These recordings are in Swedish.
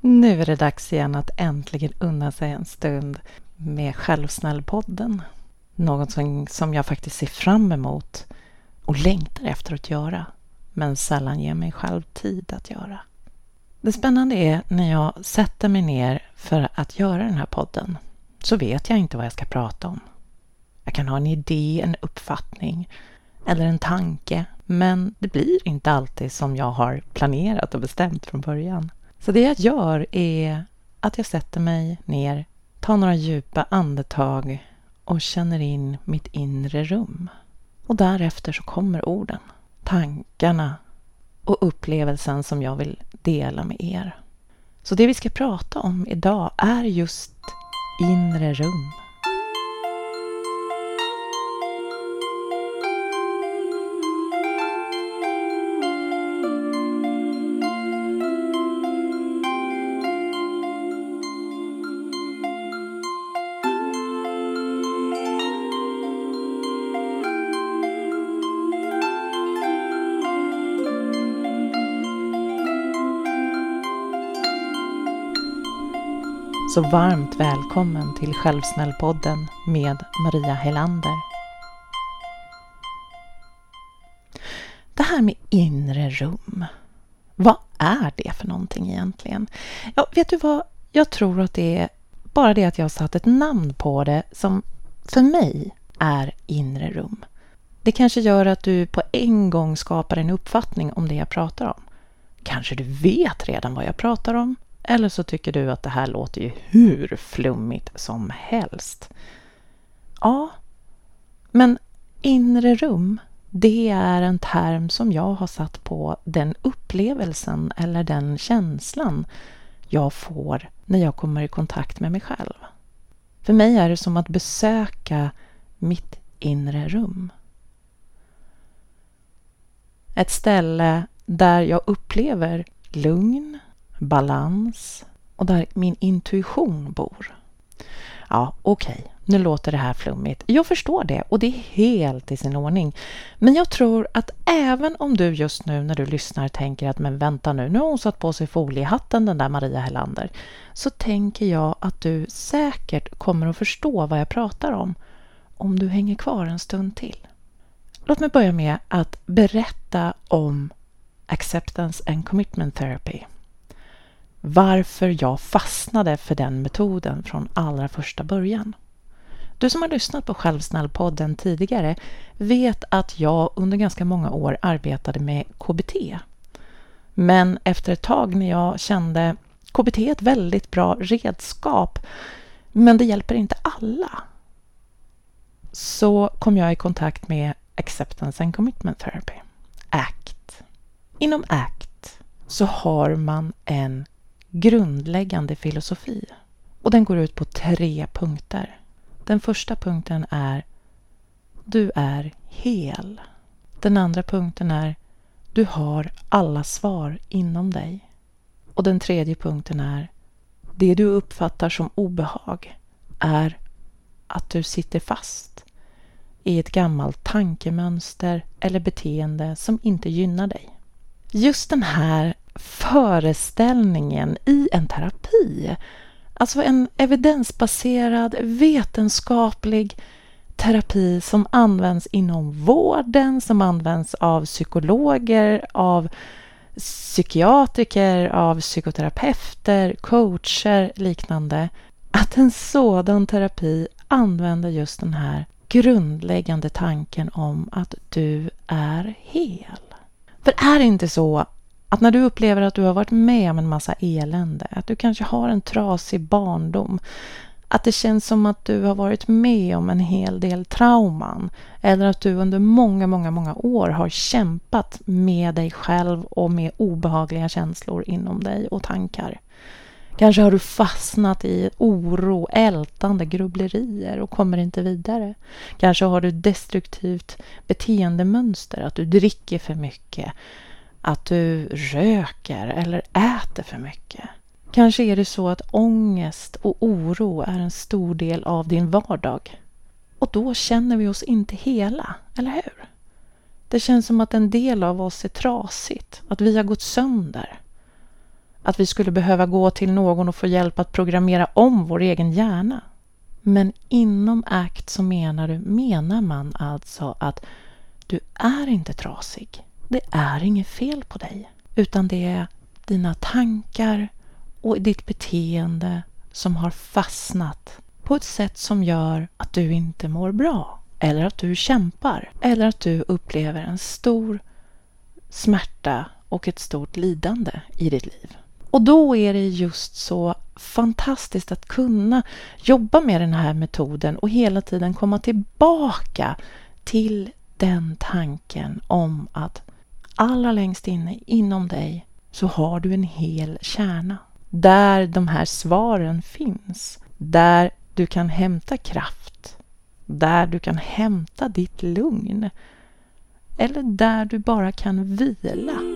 Nu är det dags igen att äntligen unna sig en stund med Självsnällpodden. Något som, som jag faktiskt ser fram emot och längtar efter att göra, men sällan ger mig själv tid att göra. Det spännande är när jag sätter mig ner för att göra den här podden så vet jag inte vad jag ska prata om. Jag kan ha en idé, en uppfattning eller en tanke, men det blir inte alltid som jag har planerat och bestämt från början. Så det jag gör är att jag sätter mig ner, tar några djupa andetag och känner in mitt inre rum. Och därefter så kommer orden, tankarna och upplevelsen som jag vill dela med er. Så det vi ska prata om idag är just inre rum. Så varmt välkommen till Självsnällpodden med Maria Helander. Det här med inre rum. Vad är det för någonting egentligen? Ja, vet du vad? Jag tror att det är bara det att jag har satt ett namn på det som för mig är inre rum. Det kanske gör att du på en gång skapar en uppfattning om det jag pratar om. Kanske du vet redan vad jag pratar om eller så tycker du att det här låter ju hur flummigt som helst. Ja, men inre rum, det är en term som jag har satt på den upplevelsen eller den känslan jag får när jag kommer i kontakt med mig själv. För mig är det som att besöka mitt inre rum. Ett ställe där jag upplever lugn, balans och där min intuition bor. Ja, okej, okay. nu låter det här flummigt. Jag förstår det och det är helt i sin ordning. Men jag tror att även om du just nu när du lyssnar tänker att men vänta nu, nu har hon satt på sig foliehatten den där Maria Hellander. Så tänker jag att du säkert kommer att förstå vad jag pratar om om du hänger kvar en stund till. Låt mig börja med att berätta om Acceptance and Commitment Therapy varför jag fastnade för den metoden från allra första början. Du som har lyssnat på Självsnällpodden tidigare vet att jag under ganska många år arbetade med KBT. Men efter ett tag när jag kände KBT är ett väldigt bra redskap, men det hjälper inte alla. Så kom jag i kontakt med Acceptance and Commitment Therapy, ACT. Inom ACT så har man en grundläggande filosofi. Och den går ut på tre punkter. Den första punkten är Du är hel. Den andra punkten är Du har alla svar inom dig. Och den tredje punkten är Det du uppfattar som obehag är att du sitter fast i ett gammalt tankemönster eller beteende som inte gynnar dig. Just den här föreställningen i en terapi. Alltså en evidensbaserad, vetenskaplig terapi som används inom vården, som används av psykologer, av psykiatriker, av psykoterapeuter, coacher, liknande. Att en sådan terapi använder just den här grundläggande tanken om att du är hel. För är det inte så att när du upplever att du har varit med om en massa elände, att du kanske har en trasig barndom, att det känns som att du har varit med om en hel del trauman eller att du under många, många, många år har kämpat med dig själv och med obehagliga känslor inom dig och tankar. Kanske har du fastnat i oro, ältande grubblerier och kommer inte vidare. Kanske har du destruktivt beteendemönster, att du dricker för mycket, att du röker eller äter för mycket. Kanske är det så att ångest och oro är en stor del av din vardag. Och då känner vi oss inte hela, eller hur? Det känns som att en del av oss är trasigt, att vi har gått sönder att vi skulle behöva gå till någon och få hjälp att programmera om vår egen hjärna. Men inom ACT så menar, du, menar man alltså att du är inte trasig. Det är inget fel på dig, utan det är dina tankar och ditt beteende som har fastnat på ett sätt som gör att du inte mår bra eller att du kämpar eller att du upplever en stor smärta och ett stort lidande i ditt liv. Och då är det just så fantastiskt att kunna jobba med den här metoden och hela tiden komma tillbaka till den tanken om att allra längst inne inom dig så har du en hel kärna där de här svaren finns. Där du kan hämta kraft. Där du kan hämta ditt lugn. Eller där du bara kan vila.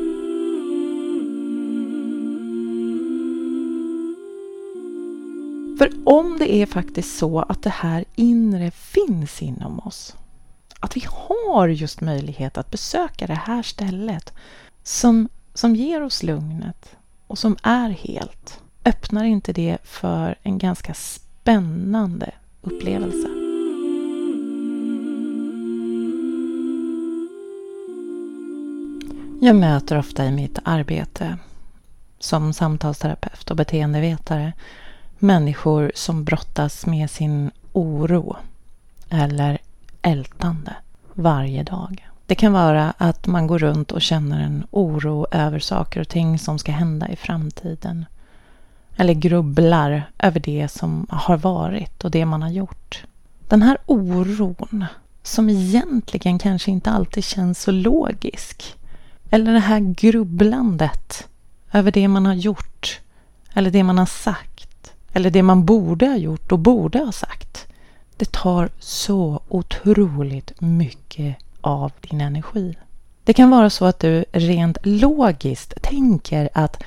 För om det är faktiskt så att det här inre finns inom oss, att vi har just möjlighet att besöka det här stället som, som ger oss lugnet och som är helt, öppnar inte det för en ganska spännande upplevelse? Jag möter ofta i mitt arbete som samtalsterapeut och beteendevetare människor som brottas med sin oro eller ältande varje dag. Det kan vara att man går runt och känner en oro över saker och ting som ska hända i framtiden. Eller grubblar över det som har varit och det man har gjort. Den här oron, som egentligen kanske inte alltid känns så logisk. Eller det här grubblandet över det man har gjort eller det man har sagt eller det man borde ha gjort och borde ha sagt. Det tar så otroligt mycket av din energi. Det kan vara så att du rent logiskt tänker att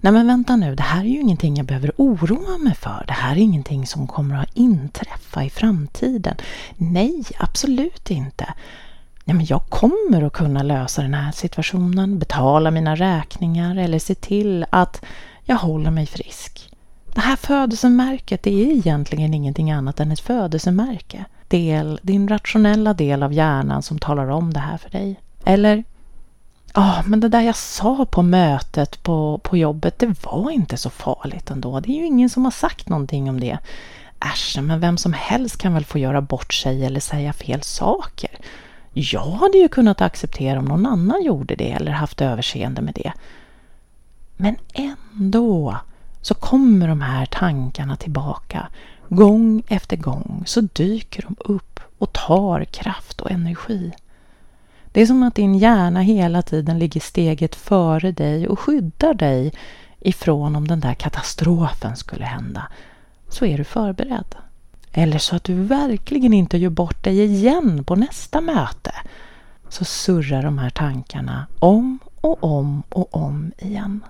Nej men vänta nu, det här är ju ingenting jag behöver oroa mig för. Det här är ingenting som kommer att inträffa i framtiden. Nej, absolut inte. Nej, men jag kommer att kunna lösa den här situationen, betala mina räkningar eller se till att jag håller mig frisk. Det här födelsemärket det är egentligen ingenting annat än ett födelsemärke. Del, din rationella del av hjärnan som talar om det här för dig. Eller, ja, oh, men det där jag sa på mötet på, på jobbet, det var inte så farligt ändå. Det är ju ingen som har sagt någonting om det. Äsch, men vem som helst kan väl få göra bort sig eller säga fel saker. Jag hade ju kunnat acceptera om någon annan gjorde det eller haft överseende med det. Men ändå så kommer de här tankarna tillbaka. Gång efter gång så dyker de upp och tar kraft och energi. Det är som att din hjärna hela tiden ligger steget före dig och skyddar dig ifrån om den där katastrofen skulle hända. Så är du förberedd. Eller så att du verkligen inte gör bort dig igen på nästa möte. Så surrar de här tankarna om och om och om igen.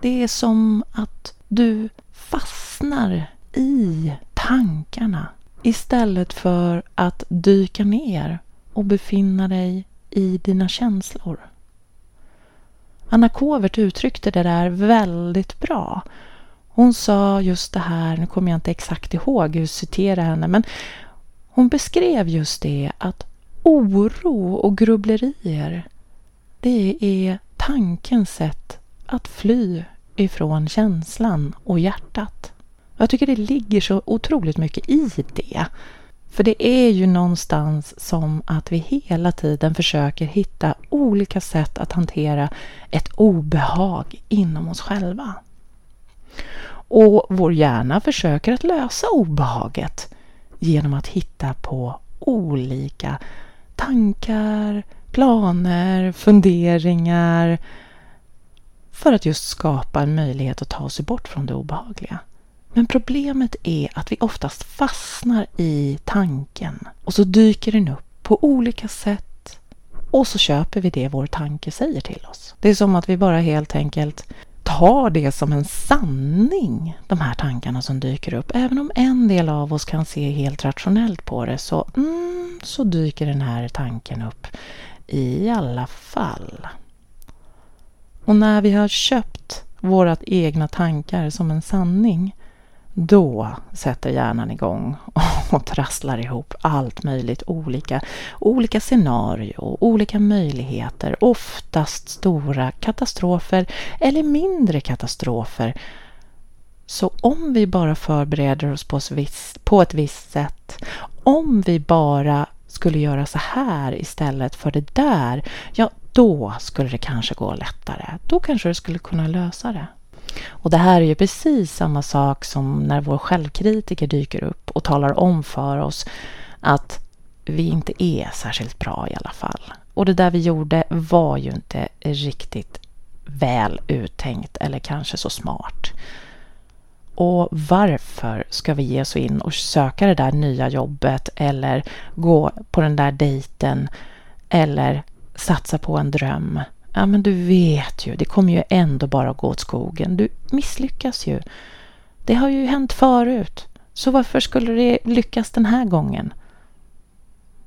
Det är som att du fastnar i tankarna istället för att dyka ner och befinna dig i dina känslor. Anna Kovert uttryckte det där väldigt bra. Hon sa just det här, nu kommer jag inte exakt ihåg hur jag citerar henne, men hon beskrev just det att oro och grubblerier, det är tankens sätt att fly ifrån känslan och hjärtat. Jag tycker det ligger så otroligt mycket i det. För det är ju någonstans som att vi hela tiden försöker hitta olika sätt att hantera ett obehag inom oss själva. Och vår hjärna försöker att lösa obehaget genom att hitta på olika tankar, planer, funderingar för att just skapa en möjlighet att ta sig bort från det obehagliga. Men problemet är att vi oftast fastnar i tanken och så dyker den upp på olika sätt och så köper vi det vår tanke säger till oss. Det är som att vi bara helt enkelt tar det som en sanning, de här tankarna som dyker upp. Även om en del av oss kan se helt rationellt på det så, mm, så dyker den här tanken upp i alla fall. Och när vi har köpt våra egna tankar som en sanning då sätter hjärnan igång och trasslar ihop allt möjligt olika. Olika scenario, olika möjligheter, oftast stora katastrofer eller mindre katastrofer. Så om vi bara förbereder oss på ett visst, på ett visst sätt, om vi bara skulle göra så här istället för det där, ja då skulle det kanske gå lättare. Då kanske du skulle kunna lösa det. Och det här är ju precis samma sak som när vår självkritiker dyker upp och talar om för oss att vi inte är särskilt bra i alla fall. Och det där vi gjorde var ju inte riktigt väl uttänkt eller kanske så smart. Och varför ska vi ge oss in och söka det där nya jobbet eller gå på den där dejten eller satsa på en dröm Ja, men du vet ju, det kommer ju ändå bara gå åt skogen. Du misslyckas ju. Det har ju hänt förut. Så varför skulle det lyckas den här gången?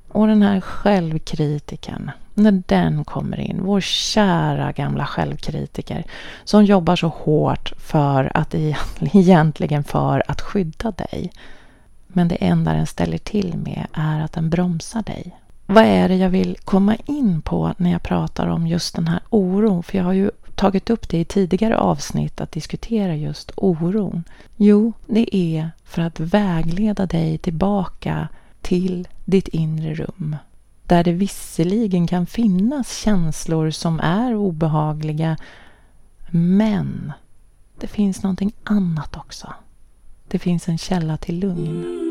Och den här självkritiken, när den kommer in, vår kära gamla självkritiker som jobbar så hårt för att egentligen för att skydda dig. Men det enda den ställer till med är att den bromsar dig vad är det jag vill komma in på när jag pratar om just den här oron? För jag har ju tagit upp det i tidigare avsnitt att diskutera just oron. Jo, det är för att vägleda dig tillbaka till ditt inre rum. Där det visserligen kan finnas känslor som är obehagliga men det finns någonting annat också. Det finns en källa till lugn.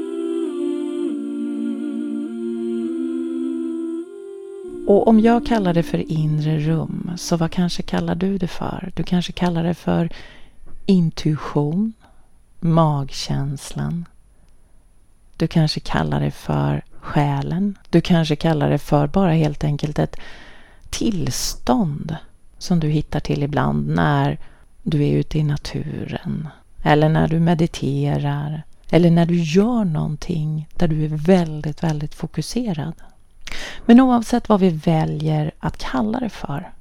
Och om jag kallar det för inre rum, så vad kanske kallar du det för? Du kanske kallar det för intuition, magkänslan. Du kanske kallar det för själen. Du kanske kallar det för bara helt enkelt ett tillstånd som du hittar till ibland när du är ute i naturen. Eller när du mediterar. Eller när du gör någonting där du är väldigt, väldigt fokuserad. Men oavsett vad vi väljer att kalla det för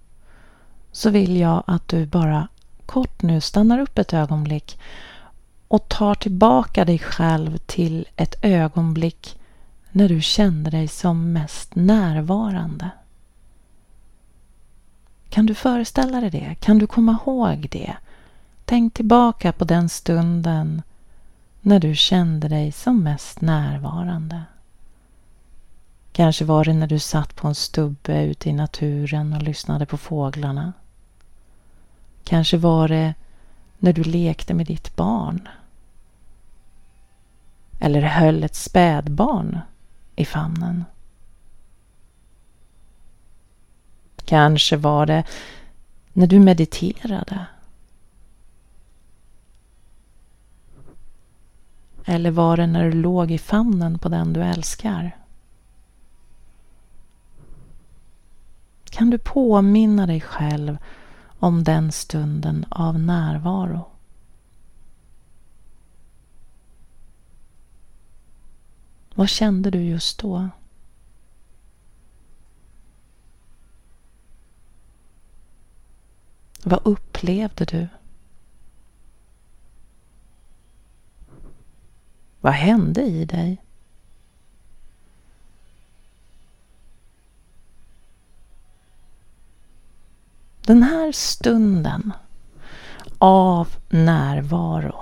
så vill jag att du bara kort nu stannar upp ett ögonblick och tar tillbaka dig själv till ett ögonblick när du kände dig som mest närvarande. Kan du föreställa dig det? Kan du komma ihåg det? Tänk tillbaka på den stunden när du kände dig som mest närvarande. Kanske var det när du satt på en stubbe ute i naturen och lyssnade på fåglarna. Kanske var det när du lekte med ditt barn. Eller höll ett spädbarn i famnen. Kanske var det när du mediterade. Eller var det när du låg i famnen på den du älskar? Kan du påminna dig själv om den stunden av närvaro. Vad kände du just då? Vad upplevde du? Vad hände i dig? Den här stunden av närvaro,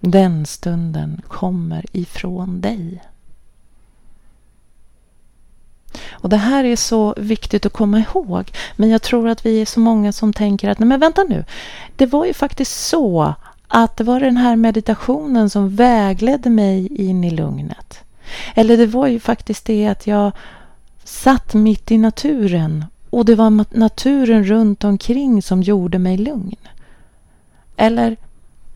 den stunden kommer ifrån dig. Och Det här är så viktigt att komma ihåg. Men jag tror att vi är så många som tänker att nej men vänta nu. Det var ju faktiskt så att det var den här meditationen som vägledde mig in i lugnet. Eller det var ju faktiskt det att jag satt mitt i naturen och det var naturen runt omkring som gjorde mig lugn. Eller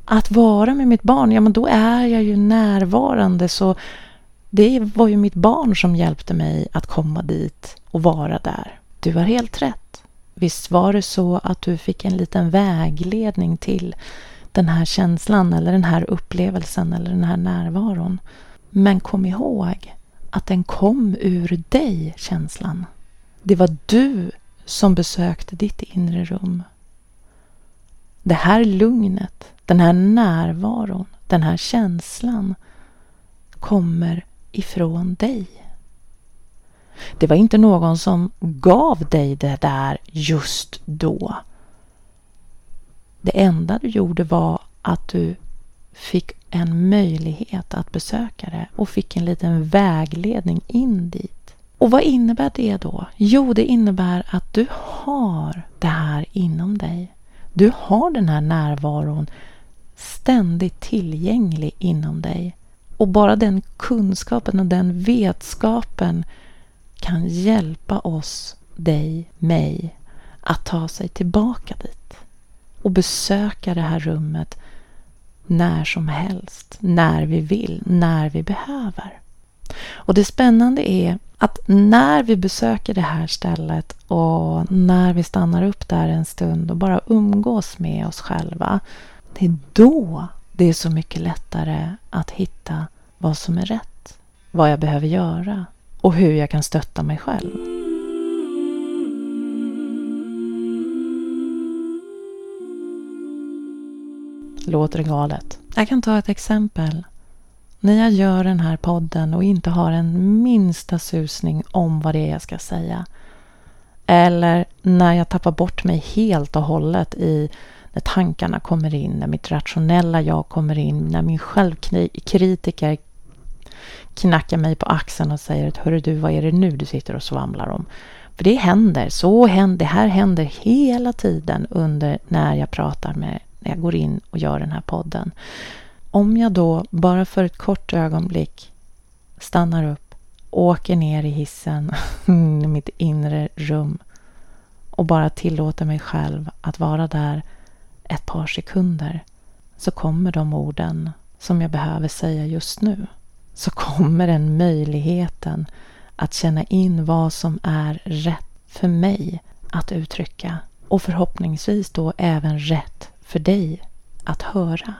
att vara med mitt barn, ja men då är jag ju närvarande så det var ju mitt barn som hjälpte mig att komma dit och vara där. Du har helt rätt. Visst var det så att du fick en liten vägledning till den här känslan eller den här upplevelsen eller den här närvaron. Men kom ihåg att den kom ur dig, känslan. Det var du som besökte ditt inre rum. det här lugnet, den här närvaron, den här känslan kommer ifrån dig. Det var inte någon som gav dig det där just då. Det enda du gjorde var att du fick en möjlighet att besöka det och fick en liten vägledning in dit. Och vad innebär det då? Jo, det innebär att du har det här inom dig. Du har den här närvaron ständigt tillgänglig inom dig. Och bara den kunskapen och den vetskapen kan hjälpa oss, dig, mig att ta sig tillbaka dit och besöka det här rummet när som helst, när vi vill, när vi behöver. Och det spännande är att när vi besöker det här stället och när vi stannar upp där en stund och bara umgås med oss själva. Det är då det är så mycket lättare att hitta vad som är rätt, vad jag behöver göra och hur jag kan stötta mig själv. Låter det galet? Jag kan ta ett exempel. När jag gör den här podden och inte har en minsta susning om vad det är jag ska säga. Eller när jag tappar bort mig helt och hållet i när tankarna kommer in, när mitt rationella jag kommer in, när min självkritiker knackar mig på axeln och säger att hörru du, vad är det nu du sitter och svamlar om? För det händer, så händer, det här händer hela tiden under när jag pratar med, när jag går in och gör den här podden. Om jag då bara för ett kort ögonblick stannar upp, åker ner i hissen i mitt inre rum och bara tillåter mig själv att vara där ett par sekunder så kommer de orden som jag behöver säga just nu. Så kommer den möjligheten att känna in vad som är rätt för mig att uttrycka och förhoppningsvis då även rätt för dig att höra.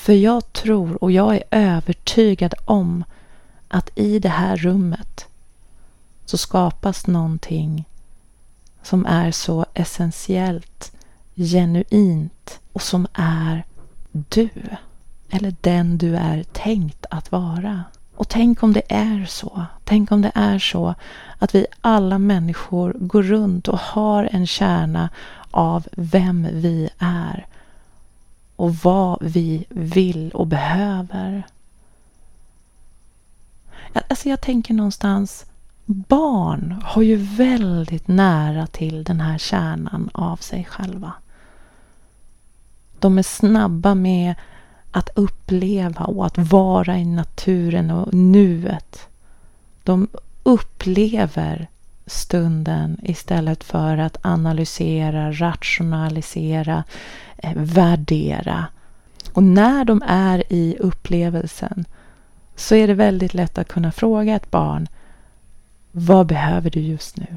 För jag tror och jag är övertygad om att i det här rummet så skapas någonting som är så essentiellt, genuint och som är du. Eller den du är tänkt att vara. Och tänk om det är så. Tänk om det är så att vi alla människor går runt och har en kärna av vem vi är och vad vi vill och behöver. Alltså jag tänker någonstans barn har ju väldigt nära till den här kärnan av sig själva. De är snabba med att uppleva och att vara i naturen och nuet. De upplever stunden istället för att analysera, rationalisera, eh, värdera. Och när de är i upplevelsen så är det väldigt lätt att kunna fråga ett barn Vad behöver du just nu?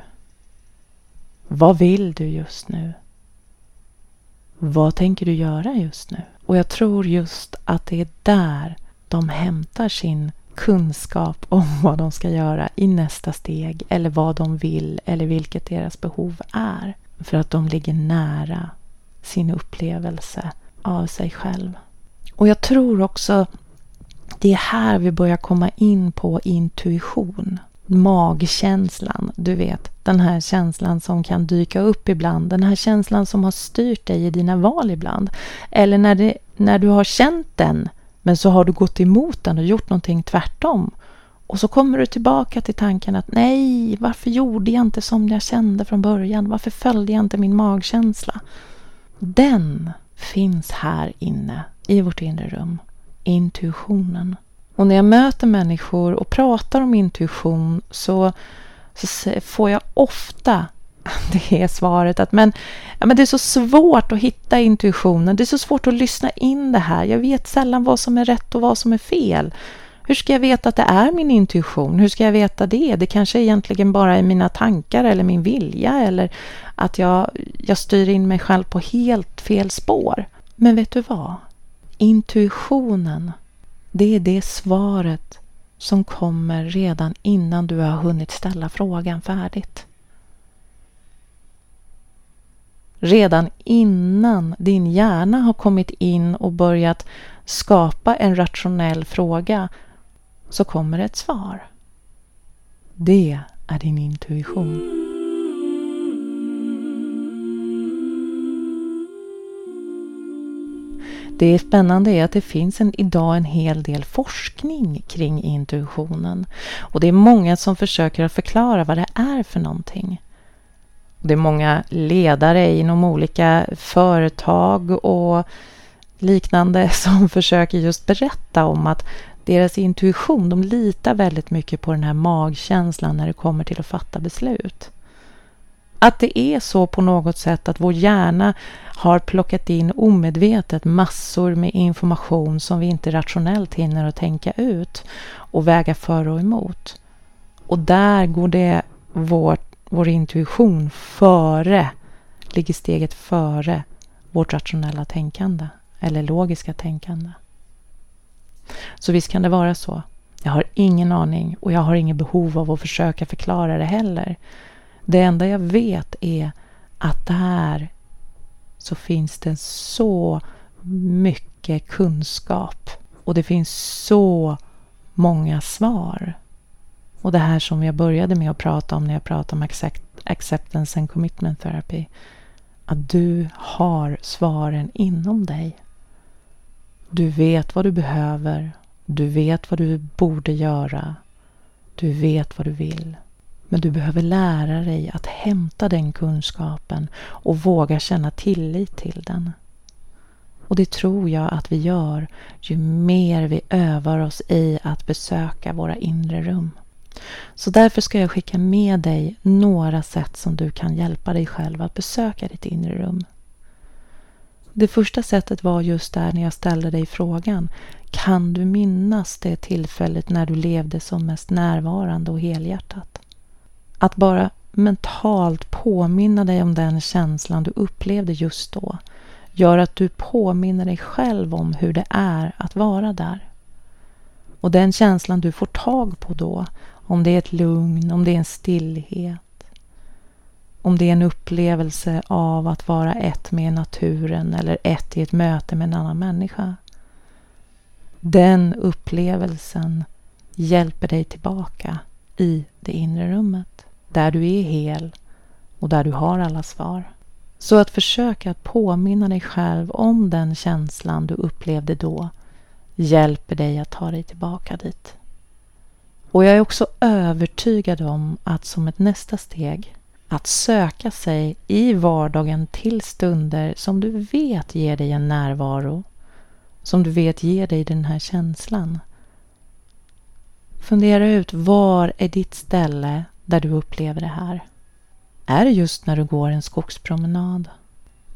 Vad vill du just nu? Vad tänker du göra just nu? Och jag tror just att det är där de hämtar sin kunskap om vad de ska göra i nästa steg eller vad de vill eller vilket deras behov är. För att de ligger nära sin upplevelse av sig själv. Och jag tror också det är här vi börjar komma in på intuition. Magkänslan, du vet, den här känslan som kan dyka upp ibland. Den här känslan som har styrt dig i dina val ibland. Eller när, det, när du har känt den men så har du gått emot den och gjort någonting tvärtom. Och så kommer du tillbaka till tanken att nej, varför gjorde jag inte som jag kände från början? Varför följde jag inte min magkänsla? Den finns här inne i vårt inre rum. Intuitionen. Och när jag möter människor och pratar om intuition så, så får jag ofta det är svaret att men, ja, men det är så svårt att hitta intuitionen. Det är så svårt att lyssna in det här. Jag vet sällan vad som är rätt och vad som är fel. Hur ska jag veta att det är min intuition? Hur ska jag veta det? Det kanske egentligen bara är mina tankar eller min vilja eller att jag, jag styr in mig själv på helt fel spår. Men vet du vad? Intuitionen, det är det svaret som kommer redan innan du har hunnit ställa frågan färdigt. Redan innan din hjärna har kommit in och börjat skapa en rationell fråga så kommer ett svar. Det är din intuition. Det spännande är att det finns en, idag en hel del forskning kring intuitionen. Och det är många som försöker att förklara vad det är för någonting. Det är många ledare inom olika företag och liknande som försöker just berätta om att deras intuition, de litar väldigt mycket på den här magkänslan när det kommer till att fatta beslut. Att det är så på något sätt att vår hjärna har plockat in omedvetet massor med information som vi inte rationellt hinner att tänka ut och väga för och emot. Och där går det vårt vår intuition före, ligger steget före vårt rationella tänkande eller logiska tänkande. Så visst kan det vara så. Jag har ingen aning och jag har inget behov av att försöka förklara det heller. Det enda jag vet är att där så finns det så mycket kunskap och det finns så många svar. Och det här som jag började med att prata om när jag pratade om acceptance and commitment therapy. Att du har svaren inom dig. Du vet vad du behöver. Du vet vad du borde göra. Du vet vad du vill. Men du behöver lära dig att hämta den kunskapen och våga känna tillit till den. Och det tror jag att vi gör ju mer vi övar oss i att besöka våra inre rum. Så därför ska jag skicka med dig några sätt som du kan hjälpa dig själv att besöka ditt inre rum. Det första sättet var just där när jag ställde dig frågan. Kan du minnas det tillfället när du levde som mest närvarande och helhjärtat? Att bara mentalt påminna dig om den känslan du upplevde just då gör att du påminner dig själv om hur det är att vara där. Och den känslan du får tag på då, om det är ett lugn, om det är en stillhet, om det är en upplevelse av att vara ett med naturen eller ett i ett möte med en annan människa. Den upplevelsen hjälper dig tillbaka i det inre rummet där du är hel och där du har alla svar. Så att försöka att påminna dig själv om den känslan du upplevde då hjälper dig att ta dig tillbaka dit. Och jag är också övertygad om att som ett nästa steg att söka sig i vardagen till stunder som du vet ger dig en närvaro, som du vet ger dig den här känslan. Fundera ut var är ditt ställe där du upplever det här? Är det just när du går en skogspromenad?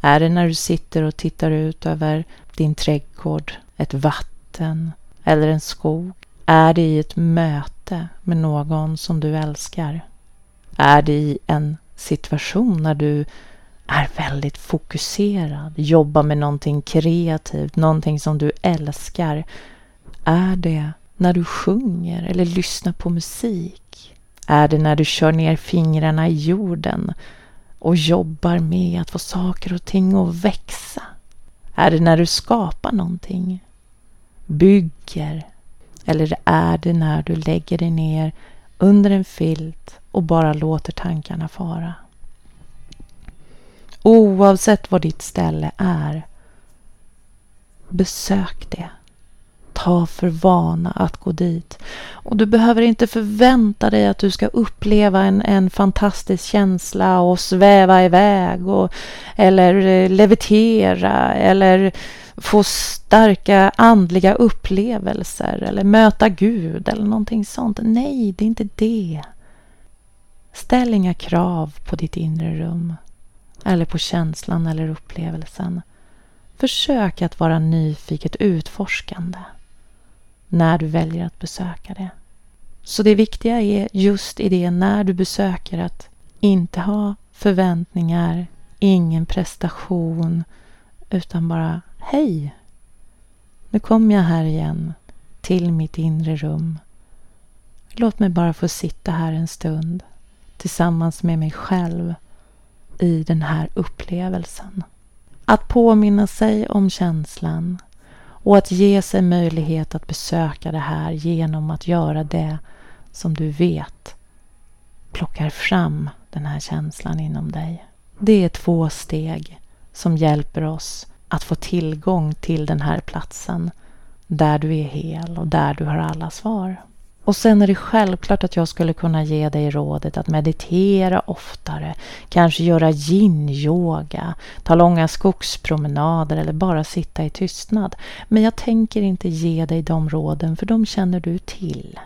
Är det när du sitter och tittar ut över din trädgård, ett vatten eller en skog? Är det i ett möte med någon som du älskar? Är det i en situation när du är väldigt fokuserad, jobbar med någonting kreativt, någonting som du älskar? Är det när du sjunger eller lyssnar på musik? Är det när du kör ner fingrarna i jorden och jobbar med att få saker och ting att växa? Är det när du skapar någonting? Bygger? Eller är det när du lägger dig ner under en filt och bara låter tankarna fara? Oavsett vad ditt ställe är, besök det ta för vana att gå dit. Och du behöver inte förvänta dig att du ska uppleva en, en fantastisk känsla och sväva iväg och, eller eh, levitera eller få starka andliga upplevelser eller möta Gud eller någonting sånt. Nej, det är inte det. Ställ inga krav på ditt inre rum eller på känslan eller upplevelsen. Försök att vara nyfiket utforskande när du väljer att besöka det. Så det viktiga är just i det när du besöker att inte ha förväntningar, ingen prestation, utan bara hej. Nu kommer jag här igen till mitt inre rum. Låt mig bara få sitta här en stund tillsammans med mig själv i den här upplevelsen. Att påminna sig om känslan och att ge sig möjlighet att besöka det här genom att göra det som du vet plockar fram den här känslan inom dig. Det är två steg som hjälper oss att få tillgång till den här platsen där du är hel och där du har alla svar. Och sen är det självklart att jag skulle kunna ge dig rådet att meditera oftare, kanske göra yin-yoga, ta långa skogspromenader eller bara sitta i tystnad. Men jag tänker inte ge dig de råden för de känner du till.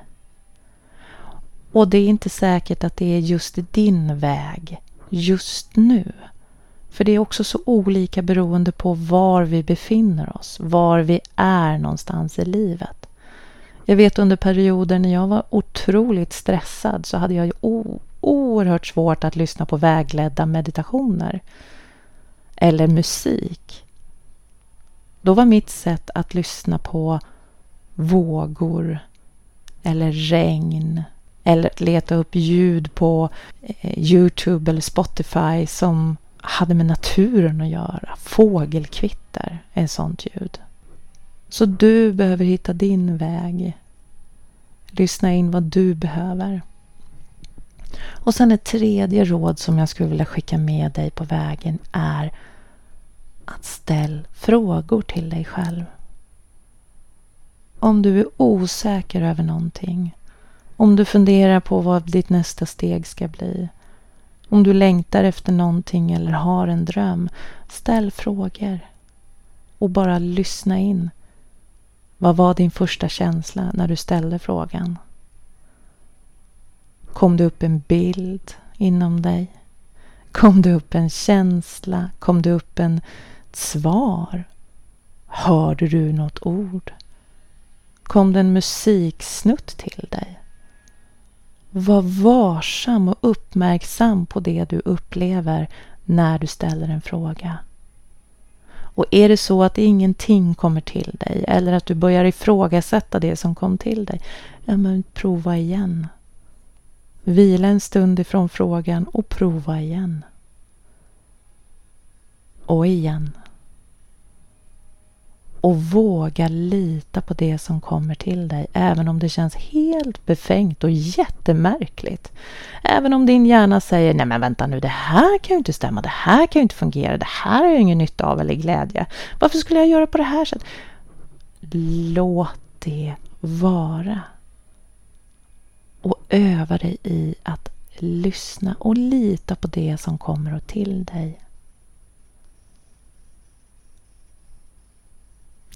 Och det är inte säkert att det är just din väg just nu. För det är också så olika beroende på var vi befinner oss, var vi är någonstans i livet. Jag vet under perioder när jag var otroligt stressad så hade jag oerhört svårt att lyssna på vägledda meditationer eller musik. Då var mitt sätt att lyssna på vågor eller regn eller leta upp ljud på eh, Youtube eller Spotify som hade med naturen att göra. Fågelkvitter är ett sånt ljud. Så du behöver hitta din väg. Lyssna in vad du behöver. Och sen ett tredje råd som jag skulle vilja skicka med dig på vägen är att ställ frågor till dig själv. Om du är osäker över någonting, om du funderar på vad ditt nästa steg ska bli, om du längtar efter någonting eller har en dröm, ställ frågor och bara lyssna in. Vad var din första känsla när du ställde frågan? Kom det upp en bild inom dig? Kom det upp en känsla? Kom det upp en svar? Hörde du något ord? Kom det en musiksnutt till dig? Var varsam och uppmärksam på det du upplever när du ställer en fråga. Och är det så att ingenting kommer till dig eller att du börjar ifrågasätta det som kom till dig, ja men prova igen. Vila en stund ifrån frågan och prova igen. Och igen. Och våga lita på det som kommer till dig, även om det känns helt befängt och jättemärkligt. Även om din hjärna säger, nej men vänta nu, det här kan ju inte stämma, det här kan ju inte fungera, det här har jag ingen nytta av eller glädje. Varför skulle jag göra på det här sättet? Låt det vara. Och öva dig i att lyssna och lita på det som kommer till dig.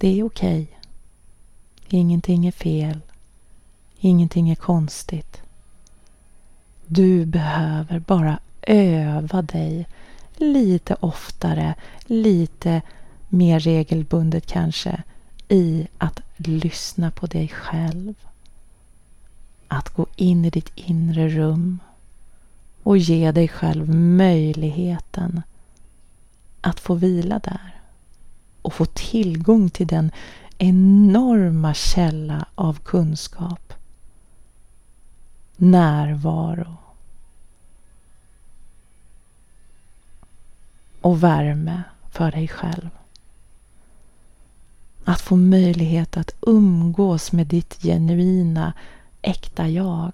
Det är okej. Okay. Ingenting är fel. Ingenting är konstigt. Du behöver bara öva dig lite oftare, lite mer regelbundet kanske, i att lyssna på dig själv. Att gå in i ditt inre rum och ge dig själv möjligheten att få vila där och få tillgång till den enorma källa av kunskap, närvaro och värme för dig själv. Att få möjlighet att umgås med ditt genuina, äkta jag.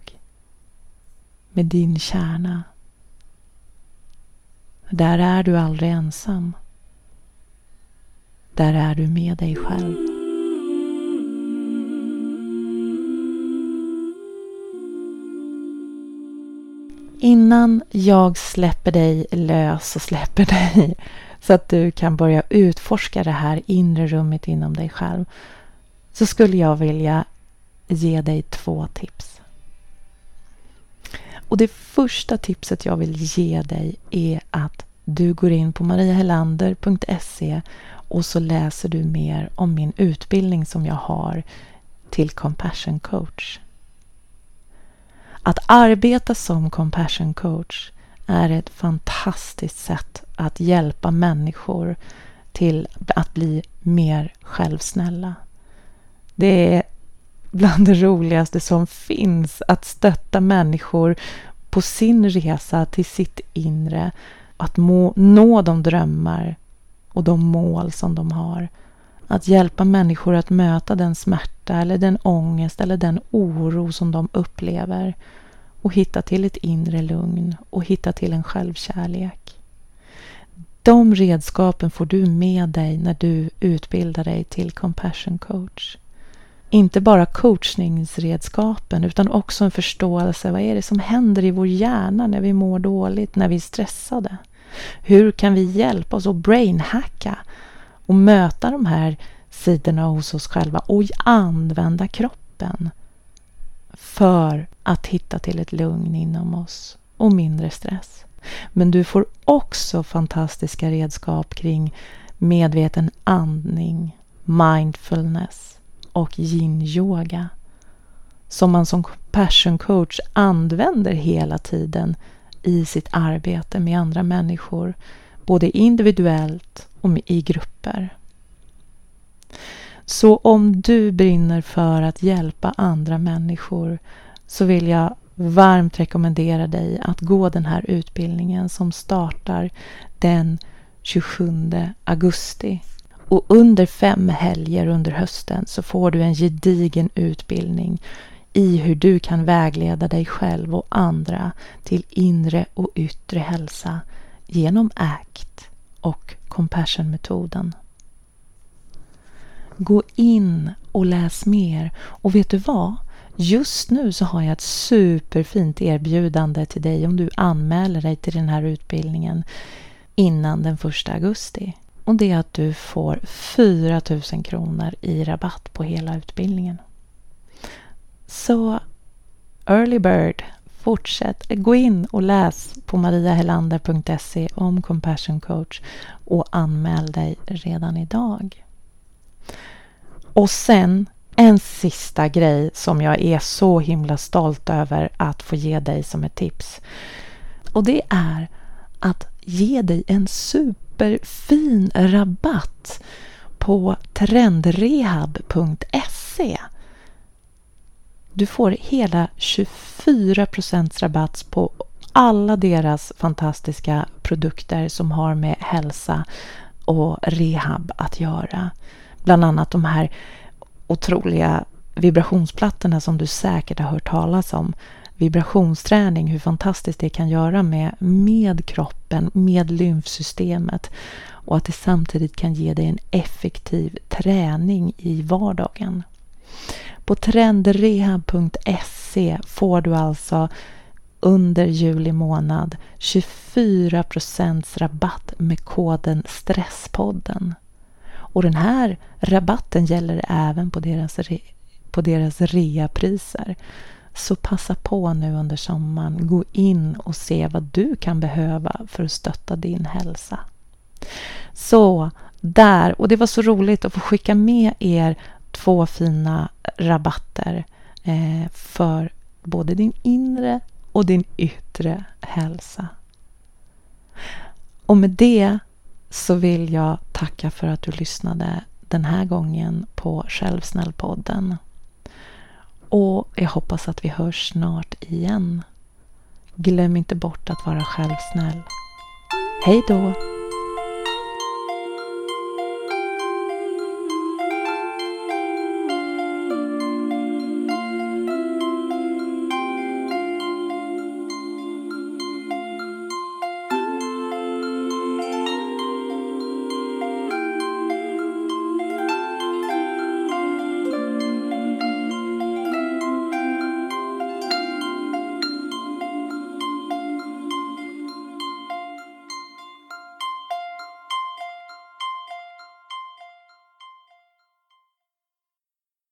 Med din kärna. Där är du aldrig ensam. Där är du med dig själv. Innan jag släpper dig lös och släpper dig så att du kan börja utforska det här inre rummet inom dig själv så skulle jag vilja ge dig två tips. Och det första tipset jag vill ge dig är att du går in på mariahelander.se och så läser du mer om min utbildning som jag har till compassion coach. Att arbeta som compassion coach är ett fantastiskt sätt att hjälpa människor till att bli mer självsnälla. Det är bland det roligaste som finns att stötta människor på sin resa till sitt inre att må, nå de drömmar och de mål som de har. Att hjälpa människor att möta den smärta eller den ångest eller den oro som de upplever och hitta till ett inre lugn och hitta till en självkärlek. De redskapen får du med dig när du utbildar dig till compassion coach. Inte bara coachningsredskapen utan också en förståelse. Vad är det som händer i vår hjärna när vi mår dåligt, när vi är stressade? Hur kan vi hjälpa oss att brainhacka och möta de här sidorna hos oss själva och använda kroppen för att hitta till ett lugn inom oss och mindre stress. Men du får också fantastiska redskap kring medveten andning, mindfulness och yin-yoga som man som passion coach använder hela tiden i sitt arbete med andra människor, både individuellt och i grupper. Så om du brinner för att hjälpa andra människor så vill jag varmt rekommendera dig att gå den här utbildningen som startar den 27 augusti. Och under fem helger under hösten så får du en gedigen utbildning i hur du kan vägleda dig själv och andra till inre och yttre hälsa genom ACT och Compassion-metoden. Gå in och läs mer. Och vet du vad? Just nu så har jag ett superfint erbjudande till dig om du anmäler dig till den här utbildningen innan den 1 augusti. Och det är att du får 4 000 kronor i rabatt på hela utbildningen. Så Early Bird, fortsätt. Gå in och läs på mariahelander.se om Compassion Coach och anmäl dig redan idag. Och sen en sista grej som jag är så himla stolt över att få ge dig som ett tips. Och det är att ge dig en superfin rabatt på trendrehab.se. Du får hela 24% rabatt på alla deras fantastiska produkter som har med hälsa och rehab att göra. Bland annat de här otroliga vibrationsplattorna som du säkert har hört talas om. Vibrationsträning, hur fantastiskt det kan göra med, med kroppen, med lymfsystemet och att det samtidigt kan ge dig en effektiv träning i vardagen. På trendrehab.se får du alltså under juli månad 24% rabatt med koden Stresspodden. Och den här rabatten gäller även på deras, re, på deras reapriser. Så passa på nu under sommaren. Gå in och se vad du kan behöva för att stötta din hälsa. Så där, och det var så roligt att få skicka med er två fina rabatter eh, för både din inre och din yttre hälsa. Och med det så vill jag tacka för att du lyssnade den här gången på Självsnällpodden. Och jag hoppas att vi hörs snart igen. Glöm inte bort att vara självsnäll. Hej då!